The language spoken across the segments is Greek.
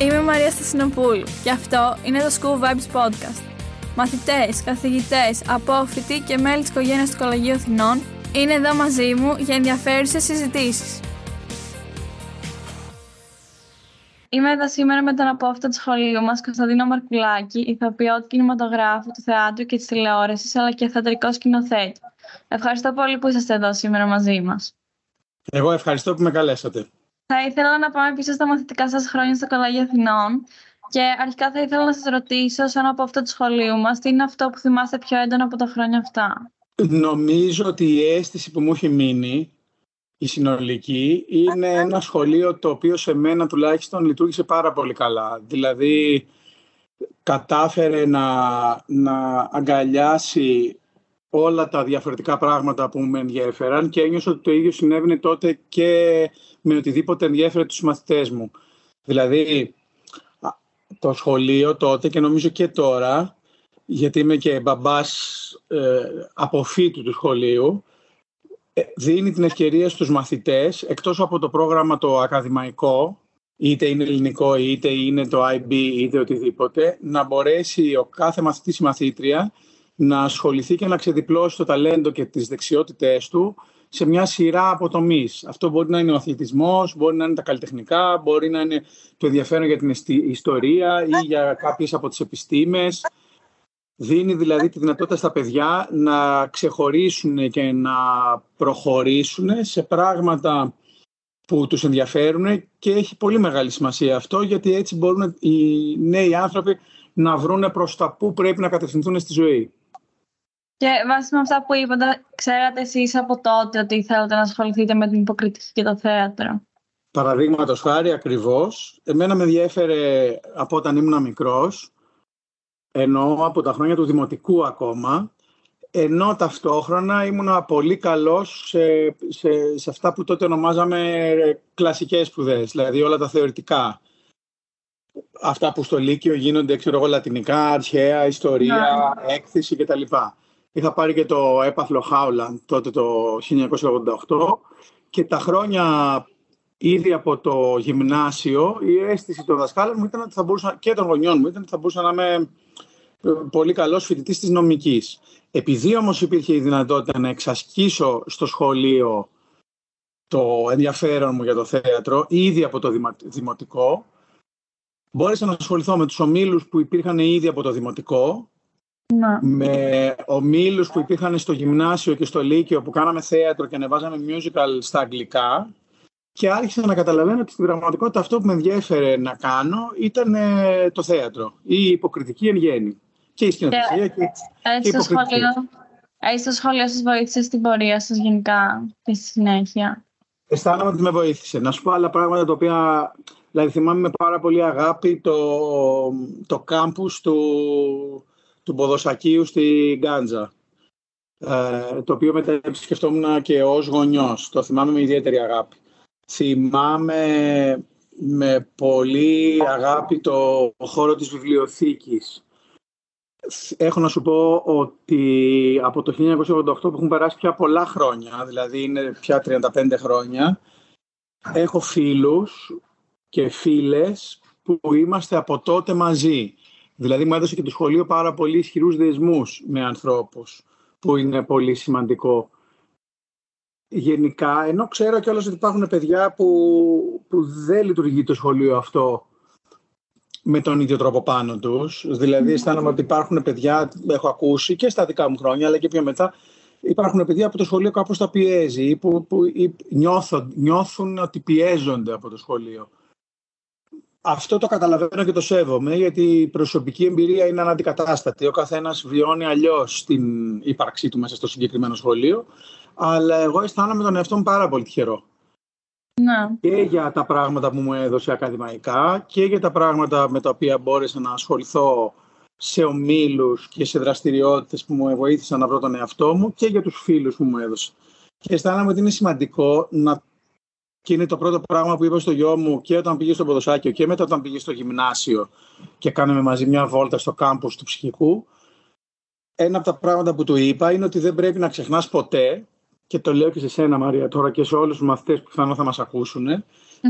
Είμαι η Μαρία Στασινοπούλου και αυτό είναι το School Vibes Podcast. Μαθητές, καθηγητές, απόφοιτοι και μέλη της οικογένειας του Κολεγίου Αθηνών είναι εδώ μαζί μου για ενδιαφέρουσες συζητήσεις. Είμαι εδώ σήμερα με τον απόφυτο του σχολείου μας, Κωνσταντίνο Μαρκουλάκη, ηθοποιό του κινηματογράφου, του θεάτρου και της τηλεόρασης, αλλά και θεατρικός σκηνοθέτης. Ευχαριστώ πολύ που είσαστε εδώ σήμερα μαζί μας. Εγώ ευχαριστώ που με καλέσατε. Θα ήθελα να πάμε πίσω στα μαθητικά σας χρόνια στο Κολέγιο Αθηνών και αρχικά θα ήθελα να σας ρωτήσω, σαν από αυτό του σχολείου μας, τι είναι αυτό που θυμάστε πιο έντονα από τα χρόνια αυτά; Νομίζω ότι η αίσθηση που μου έχει μείνει, η συνολική, είναι ένα σχολείο το οποίο σε μένα τουλάχιστον λειτουργήσε πάρα πολύ καλά. Δηλαδή, κατάφερε να, να αγκαλιάσει όλα τα διαφορετικά πράγματα που με ενδιαφέραν και ένιωσα ότι το ίδιο συνέβαινε τότε και με οτιδήποτε ενδιαφέρε τους μαθητές μου. Δηλαδή, το σχολείο τότε και νομίζω και τώρα, γιατί είμαι και μπαμπάς ε, αποφύτου του σχολείου, ε, δίνει την ευκαιρία στους μαθητές, εκτός από το πρόγραμμα το ακαδημαϊκό, είτε είναι ελληνικό, είτε είναι το IB, είτε οτιδήποτε, να μπορέσει ο κάθε μαθητής ή μαθήτρια να ασχοληθεί και να ξεδιπλώσει το ταλέντο και τις δεξιότητές του σε μια σειρά από Αυτό μπορεί να είναι ο αθλητισμός, μπορεί να είναι τα καλλιτεχνικά, μπορεί να είναι το ενδιαφέρον για την ιστορία ή για κάποιες από τις επιστήμες. Δίνει δηλαδή τη δυνατότητα στα παιδιά να ξεχωρίσουν και να προχωρήσουν σε πράγματα που τους ενδιαφέρουν και έχει πολύ μεγάλη σημασία αυτό γιατί έτσι μπορούν οι νέοι άνθρωποι να βρουν προς τα που πρέπει να κατευθυνθούν στη ζωή. Και βάσει με αυτά που είπατε, ξέρατε εσείς από τότε ότι θέλετε να ασχοληθείτε με την υποκριτική και το θέατρο; Παραδείγματος χάρη ακριβώς. Εμένα με ενδιέφερε από όταν ήμουν μικρός, ενώ από τα χρόνια του δημοτικού ακόμα, ενώ ταυτόχρονα ήμουν πολύ καλός σε, σε, σε αυτά που τότε ονομάζαμε κλασικές σπουδές, δηλαδή όλα τα θεωρητικά. Αυτά που στο Λύκειο γίνονται, ξέρω εγώ, λατινικά, αρχαία, ιστορία, ναι. έκθεση κτλ. Είχα πάρει και το έπαθλο Χάουλαντ τότε το 1988 και τα χρόνια ήδη από το γυμνάσιο η αίσθηση των δασκάλων μου ήταν ότι θα μπορούσα, και των γονιών μου ήταν ότι θα μπορούσα να είμαι ε, πολύ καλός φοιτητής της νομικής. Επειδή όμως υπήρχε η δυνατότητα να εξασκήσω στο σχολείο το ενδιαφέρον μου για το θέατρο ήδη από το δημοτικό, μπόρεσα να ασχοληθώ με τους ομίλους που υπήρχαν ήδη από το δημοτικό να. με ομίλους που υπήρχαν στο γυμνάσιο και στο λύκειο που κάναμε θέατρο και ανεβάζαμε musical στα αγγλικά και άρχισα να καταλαβαίνω ότι στην πραγματικότητα αυτό που με ενδιέφερε να κάνω ήταν ε, το θέατρο ή η υποκριτική εν γέννη. Και η σκηνοθεσία και, και, η υποκριτική. Έτσι το σχολείο σας βοήθησες στην πορεία σας γενικά και στη συνέχεια; Αισθάνομαι ότι με βοήθησε. Να σου πω άλλα πράγματα τα οποία... Δηλαδή θυμάμαι με πάρα πολύ αγάπη το, το κάμπους του, του Ποδοσακίου στη Γκάντζα. Ε, το οποίο μετά επισκεφτόμουν και ως γονιός. Το θυμάμαι με ιδιαίτερη αγάπη. Θυμάμαι με πολύ αγάπη το χώρο της βιβλιοθήκης. Έχω να σου πω ότι από το 1988 που έχουν περάσει πια πολλά χρόνια, δηλαδή είναι πια 35 χρόνια, έχω φίλους και φίλες που είμαστε από τότε μαζί. Δηλαδή μου έδωσε και το σχολείο πάρα πολύ ισχυρούς δεσμούς με ανθρώπους, που είναι πολύ σημαντικό. Γενικά, ενώ ξέρω κιόλας ότι υπάρχουν παιδιά που, που δεν λειτουργεί το σχολείο αυτό με τον ίδιο τρόπο πάνω τους. Δηλαδή, αισθάνομαι ότι υπάρχουν παιδιά, έχω ακούσει και στα δικά μου χρόνια, αλλά και πιο μετά, υπάρχουν παιδιά που το σχολείο κάπως τα πιέζει ή που, που νιώθουν, νιώθουν ότι πιέζονται από το σχολείο. Αυτό το καταλαβαίνω και το σέβομαι, γιατί η προσωπική εμπειρία είναι αναντικατάστατη. Ο καθένας βιώνει αλλιώς την ύπαρξή του μέσα στο συγκεκριμένο σχολείο. Αλλά εγώ αισθάνομαι τον εαυτό μου πάρα πολύ τυχερό. Να. Και για τα πράγματα που μου έδωσε ακαδημαϊκά και για τα πράγματα με τα οποία μπόρεσα να ασχοληθώ σε ομίλους και σε δραστηριότητες που μου βοήθησαν να βρω τον εαυτό μου και για τους φίλους που μου έδωσε. Και αισθάνομαι ότι είναι σημαντικό να και είναι το πρώτο πράγμα που είπα στο γιο μου και όταν πήγε στο ποδοσάκιο και μετά όταν πήγε στο γυμνάσιο και κάναμε μαζί μια βόλτα στο κάμπος του ψυχικού. Ένα από τα πράγματα που του είπα είναι ότι δεν πρέπει να ξεχνάς ποτέ και το λέω και σε σένα Μαρία τώρα και σε όλους τους μαθητές που πιθανόν θα μας ακούσουν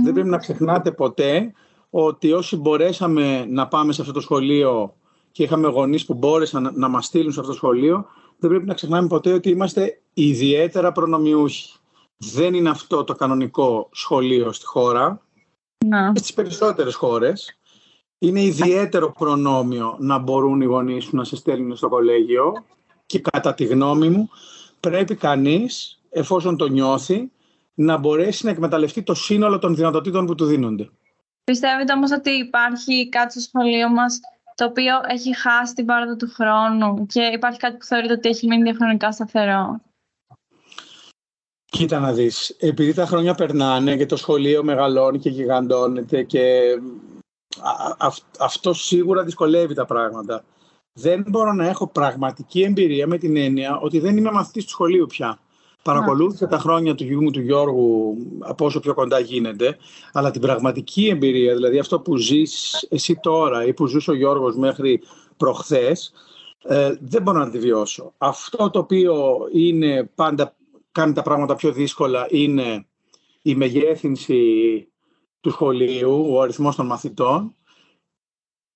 δεν πρέπει να ξεχνάτε ποτέ ότι όσοι μπορέσαμε να πάμε σε αυτό το σχολείο και είχαμε γονείς που μπόρεσαν να, να μας στείλουν σε αυτό το σχολείο, δεν πρέπει να ξεχνάμε ποτέ ότι είμαστε ιδιαίτερα προνομιούχοι. Δεν είναι αυτό το κανονικό σχολείο στη χώρα. Να. Στις περισσότερες χώρες είναι ιδιαίτερο προνόμιο να μπορούν οι γονείς σου να σε στέλνουν στο κολέγιο και κατά τη γνώμη μου πρέπει κανείς, εφόσον το νιώθει, να μπορέσει να εκμεταλλευτεί το σύνολο των δυνατοτήτων που του δίνονται. Πιστεύετε όμως ότι υπάρχει κάτι στο σχολείο μας το οποίο έχει χάσει την πάροδο του χρόνου και υπάρχει κάτι που θεωρείτε ότι έχει μείνει διαχρονικά σταθερό; Κοίτα να δεις, επειδή τα χρόνια περνάνε και το σχολείο μεγαλώνει και γιγαντώνεται και αυτό σίγουρα δυσκολεύει τα πράγματα. Δεν μπορώ να έχω πραγματική εμπειρία με την έννοια ότι δεν είμαι μαθητής του σχολείου πια. Παρακολούθησα τα χρόνια του γιου μου του Γιώργου από όσο πιο κοντά γίνεται, αλλά την πραγματική εμπειρία, δηλαδή αυτό που ζεις εσύ τώρα ή που ζούσε ο Γιώργος μέχρι προχθές, ε, δεν μπορώ να τη βιώσω. Αυτό το οποίο είναι πάντα κάνει τα πράγματα πιο δύσκολα είναι η μεγέθυνση του σχολείου, ο αριθμός των μαθητών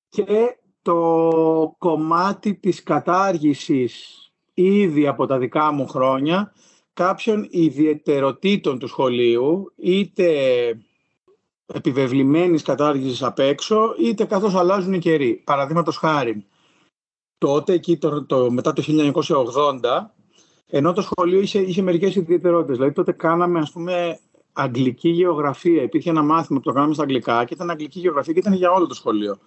και το κομμάτι της κατάργησης ήδη από τα δικά μου χρόνια κάποιων ιδιαιτεροτήτων του σχολείου, είτε επιβεβλημένης κατάργησης απ' έξω, είτε καθώς αλλάζουν οι καιροί. Παραδείγματος χάρη, τότε εκεί το, το, μετά το 1980, ενώ το σχολείο είχε, είχε μερικές ιδιαιτερότητες. Δηλαδή τότε κάναμε, ας πούμε, αγγλική γεωγραφία. Υπήρχε ένα μάθημα που το κάναμε στα αγγλικά και ήταν αγγλική γεωγραφία και ήταν για όλο το σχολείο.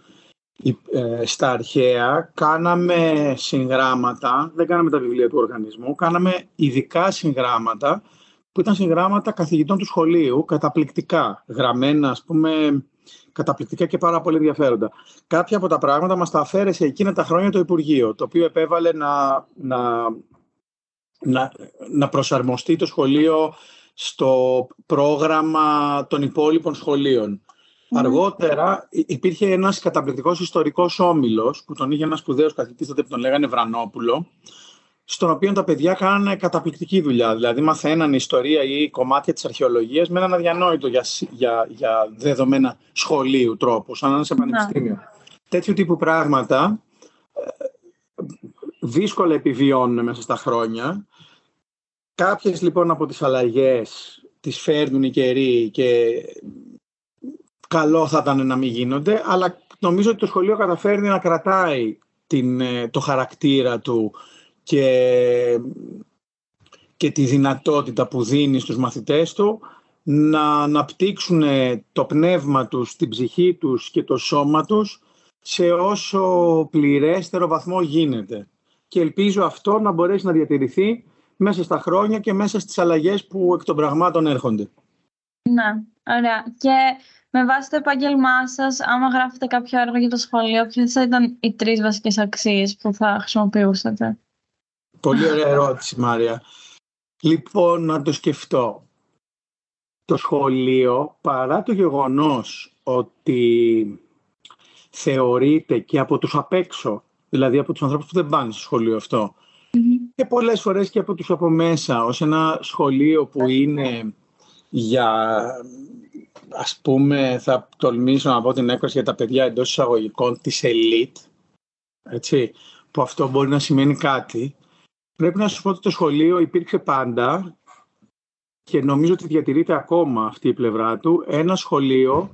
Ε, στα αρχαία κάναμε συγγράμματα, δεν κάναμε τα βιβλία του οργανισμού, κάναμε ειδικά συγγράμματα που ήταν συγγράμματα καθηγητών του σχολείου, καταπληκτικά, γραμμένα ας πούμε, καταπληκτικά και πάρα πολύ ενδιαφέροντα. Κάποια από τα πράγματα μας τα αφαίρεσε εκείνα τα χρόνια το Υπουργείο, το οποίο επέβαλε να, να, να, να προσαρμοστεί το σχολείο στο πρόγραμμα των υπόλοιπων σχολείων. Αργότερα υπήρχε ένας καταπληκτικός ιστορικός όμιλος που τον είχε ένας σπουδαίος καθηγητής τότε που τον λέγανε Βρανόπουλο στον οποίο τα παιδιά κάνανε καταπληκτική δουλειά. Δηλαδή μαθαίναν ιστορία ή κομμάτια της αρχαιολογίας με έναν αδιανόητο για, για, για δεδομένα σχολείου τρόπο, σαν να είναι σε πανεπιστήμιο. Τέτοιου τύπου πράγματα ε, δύσκολα επιβιώνουν μέσα στα χρόνια. Κάποιες λοιπόν από τις αλλαγές τις φέρνουν οι καιροί και καλό θα ήταν να μην γίνονται, αλλά νομίζω ότι το σχολείο καταφέρνει να κρατάει την, ε, το χαρακτήρα του και, και τη δυνατότητα που δίνει στους μαθητές του να αναπτύξουν το πνεύμα τους, την ψυχή τους και το σώμα τους σε όσο πληρέστερο βαθμό γίνεται. Και ελπίζω αυτό να μπορέσει να διατηρηθεί μέσα στα χρόνια και μέσα στις αλλαγές που εκ των πραγμάτων έρχονται. Ναι, ωραία. Και με βάση το επάγγελμά σας, άμα γράφετε κάποιο έργο για το σχολείο, ποιες θα ήταν οι τρεις βασικές αξίες που θα χρησιμοποιούσατε; Πολύ ωραία ερώτηση, Μάρια. Λοιπόν, να το σκεφτώ. Το σχολείο, παρά το γεγονός ότι θεωρείται και από τους απ' έξω, δηλαδή από τους ανθρώπους που δεν πάνε στο σχολείο και πολλές φορές και από τους από μέσα, ως ένα σχολείο που είναι για ας πούμε, θα τολμήσω να πω την έκφραση για τα παιδιά εντός εισαγωγικών της ελίτ, έτσι, που αυτό μπορεί να σημαίνει κάτι. Πρέπει να σου πω ότι το σχολείο υπήρξε πάντα και νομίζω ότι διατηρείται ακόμα αυτή η πλευρά του, ένα σχολείο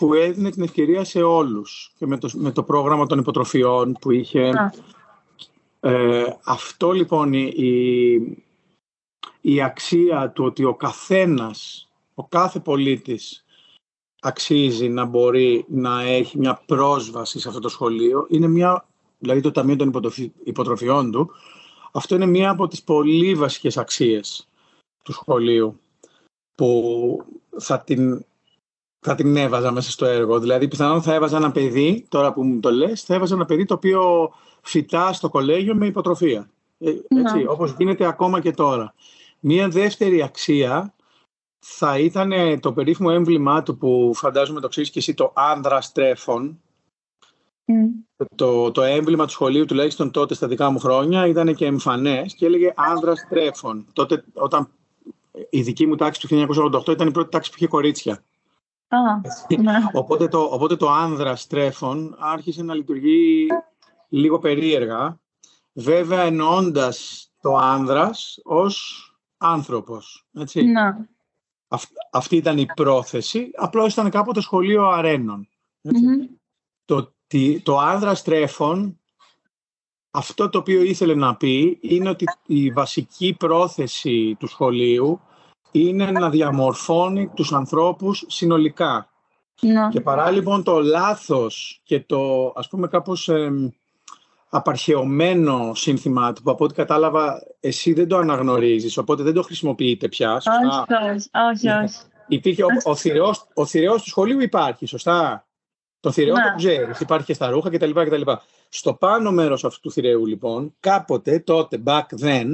που έδινε την ευκαιρία σε όλους και με το, με το πρόγραμμα των υποτροφιών που είχε. Ε, αυτό λοιπόν η, η αξία του ότι ο καθένας, ο κάθε πολίτης αξίζει να μπορεί να έχει μια πρόσβαση σε αυτό το σχολείο είναι μια, δηλαδή το Ταμείο των Υποτροφιών του, αυτό είναι μια από τις πολύ βασικές αξίες του σχολείου που θα την, θα την έβαζα μέσα στο έργο. Δηλαδή πιθανόν θα έβαζα ένα παιδί, τώρα που μου το λες, θα έβαζα ένα παιδί το οποίο φυτά στο κολέγιο με υποτροφία. Ε, έτσι, ναι. όπως γίνεται ακόμα και τώρα. Μία δεύτερη αξία θα ήταν το περίφημο έμβλημά του που φαντάζομαι το ξέρεις και εσύ, το άνδρα τρέφον. Το, το έμβλημα του σχολείου, τουλάχιστον τότε στα δικά μου χρόνια, ήταν και εμφανές και έλεγε άνδρα τρέφον. Τότε, όταν η δική μου τάξη του 1988 ήταν η πρώτη τάξη που είχε κορίτσια. Ναι. οπότε, το, οπότε το άνδρα τρέφον άρχισε να λειτουργεί λίγο περίεργα, βέβαια εννοώντας το άνδρας ως άνθρωπος. Έτσι. Ναι. αυτή ήταν η πρόθεση, απλώς ήταν κάποτε σχολείο αρένων. Το, το άνδρας τρέφον αυτό το οποίο ήθελε να πει είναι ότι η βασική πρόθεση του σχολείου είναι να διαμορφώνει τους ανθρώπους συνολικά. Ναι. Και παρά λοιπόν το λάθος και το ας πούμε κάπως ε, απαρχαιωμένο σύνθημα που από ό,τι κατάλαβα εσύ δεν το αναγνωρίζεις, οπότε δεν το χρησιμοποιείτε πια. Σωστά; Όχι, όχι, όχι. Υπήρχε, ο, ο, θηρεός, ο θηρεός του σχολείου υπάρχει, σωστά; Το θηρεό ναι. το ξέρεις, υπάρχει και στα ρούχα κτλ. κτλ. Στο πάνω μέρος αυτού του θηρεού λοιπόν, κάποτε, τότε, back then,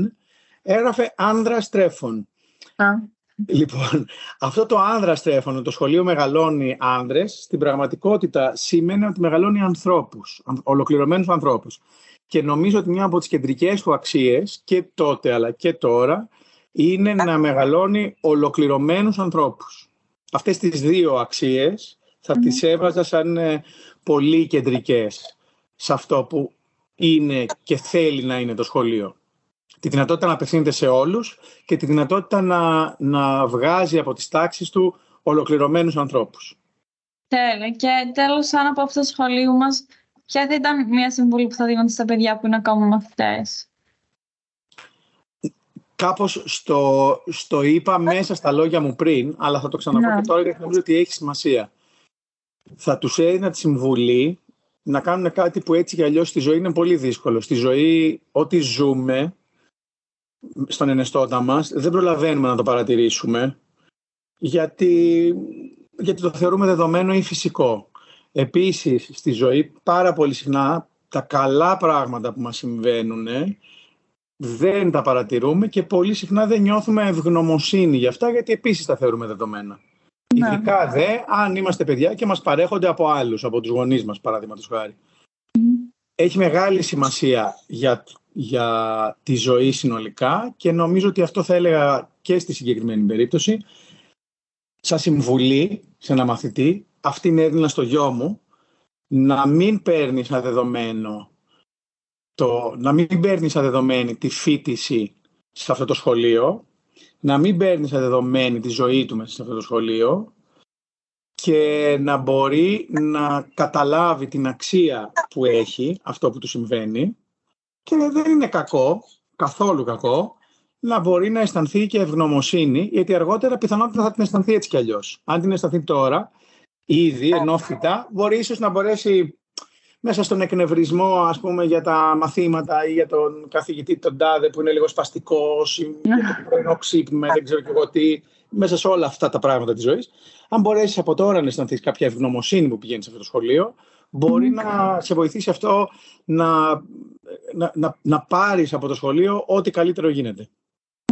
έγραφε άνδρας τρέφον. Λοιπόν, αυτό το άνδρα στρέφωνο, το σχολείο μεγαλώνει άνδρες, στην πραγματικότητα σημαίνει ότι μεγαλώνει ανθρώπους, ολοκληρωμένους ανθρώπους. Και νομίζω ότι μια από τις κεντρικές του αξίες και τότε αλλά και τώρα είναι να μεγαλώνει ολοκληρωμένους ανθρώπους. Αυτές τις δύο αξίες θα mm. τις έβαζα σαν ε, πολύ κεντρικές σε αυτό που είναι και θέλει να είναι το σχολείο τη δυνατότητα να απευθύνεται σε όλους και τη δυνατότητα να, να βγάζει από τις τάξεις του ολοκληρωμένους ανθρώπους. Τέλεια. Και τέλος, αν από αυτό το σχολείο μας, ποια θα ήταν μια συμβουλή που θα δίνονται στα παιδιά που είναι ακόμα μαθητές; Κάπως στο, στο είπα μέσα στα λόγια μου πριν, αλλά θα το ξαναπώ ναι. και τώρα γιατί νομίζω ότι έχει σημασία. Θα τους έδινα τη συμβουλή να κάνουν κάτι που έτσι και αλλιώς στη ζωή είναι πολύ δύσκολο. Στη ζωή, ό,τι ζούμε, στον ενεστώτα μας, δεν προλαβαίνουμε να το παρατηρήσουμε, γιατί, γιατί το θεωρούμε δεδομένο ή φυσικό. Επίσης, στη ζωή πάρα πολύ συχνά τα καλά πράγματα που μας συμβαίνουν δεν τα παρατηρούμε και πολύ συχνά δεν νιώθουμε ευγνωμοσύνη για αυτά, γιατί επίσης τα θεωρούμε δεδομένα. Ναι. Ειδικά δε, αν είμαστε παιδιά και μας παρέχονται από άλλους, από τους γονείς μας, παραδείγματος χάρη. Έχει μεγάλη σημασία για για τη ζωή συνολικά και νομίζω ότι αυτό θα έλεγα και στη συγκεκριμένη περίπτωση. Σαν συμβουλή σε ένα μαθητή, αυτή είναι έδινας στο γιο μου, να μην παίρνει σαν δεδομένο το, να μην παίρνει σαν δεδομένη τη φίτηση σε αυτό το σχολείο, να μην παίρνει σαν δεδομένη τη ζωή του μέσα σε αυτό το σχολείο και να μπορεί να καταλάβει την αξία που έχει αυτό που του συμβαίνει και δεν είναι κακό, καθόλου κακό, να μπορεί να αισθανθεί και ευγνωμοσύνη, γιατί αργότερα πιθανότητα θα την αισθανθεί έτσι κι αλλιώς. Αν την αισθανθεί τώρα, ήδη, ενώ φυτά, μπορεί ίσως να μπορέσει μέσα στον εκνευρισμό, ας πούμε, για τα μαθήματα ή για τον καθηγητή τον τάδε που είναι λίγο σπαστικός, ή για το πρωινό ξύπνημα, δεν ξέρω και εγώ τι, μέσα σε όλα αυτά τα πράγματα της ζωής. Αν μπορέσεις από τώρα να αισθανθείς κάποια ευγνωμοσύνη που πηγαίνει σε αυτό το σχολείο, μπορεί να σε βοηθήσει αυτό να, να, να, να πάρεις από το σχολείο ό,τι καλύτερο γίνεται.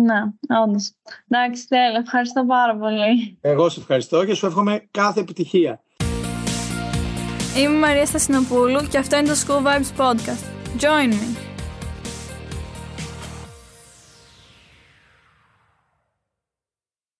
Ναι, όντως. Εντάξει, τέλεια. Ευχαριστώ πάρα πολύ. Εγώ σε ευχαριστώ και σου εύχομαι κάθε επιτυχία. Είμαι η Μαρία Στασινοπούλου και αυτό είναι το School Vibes Podcast. Join me!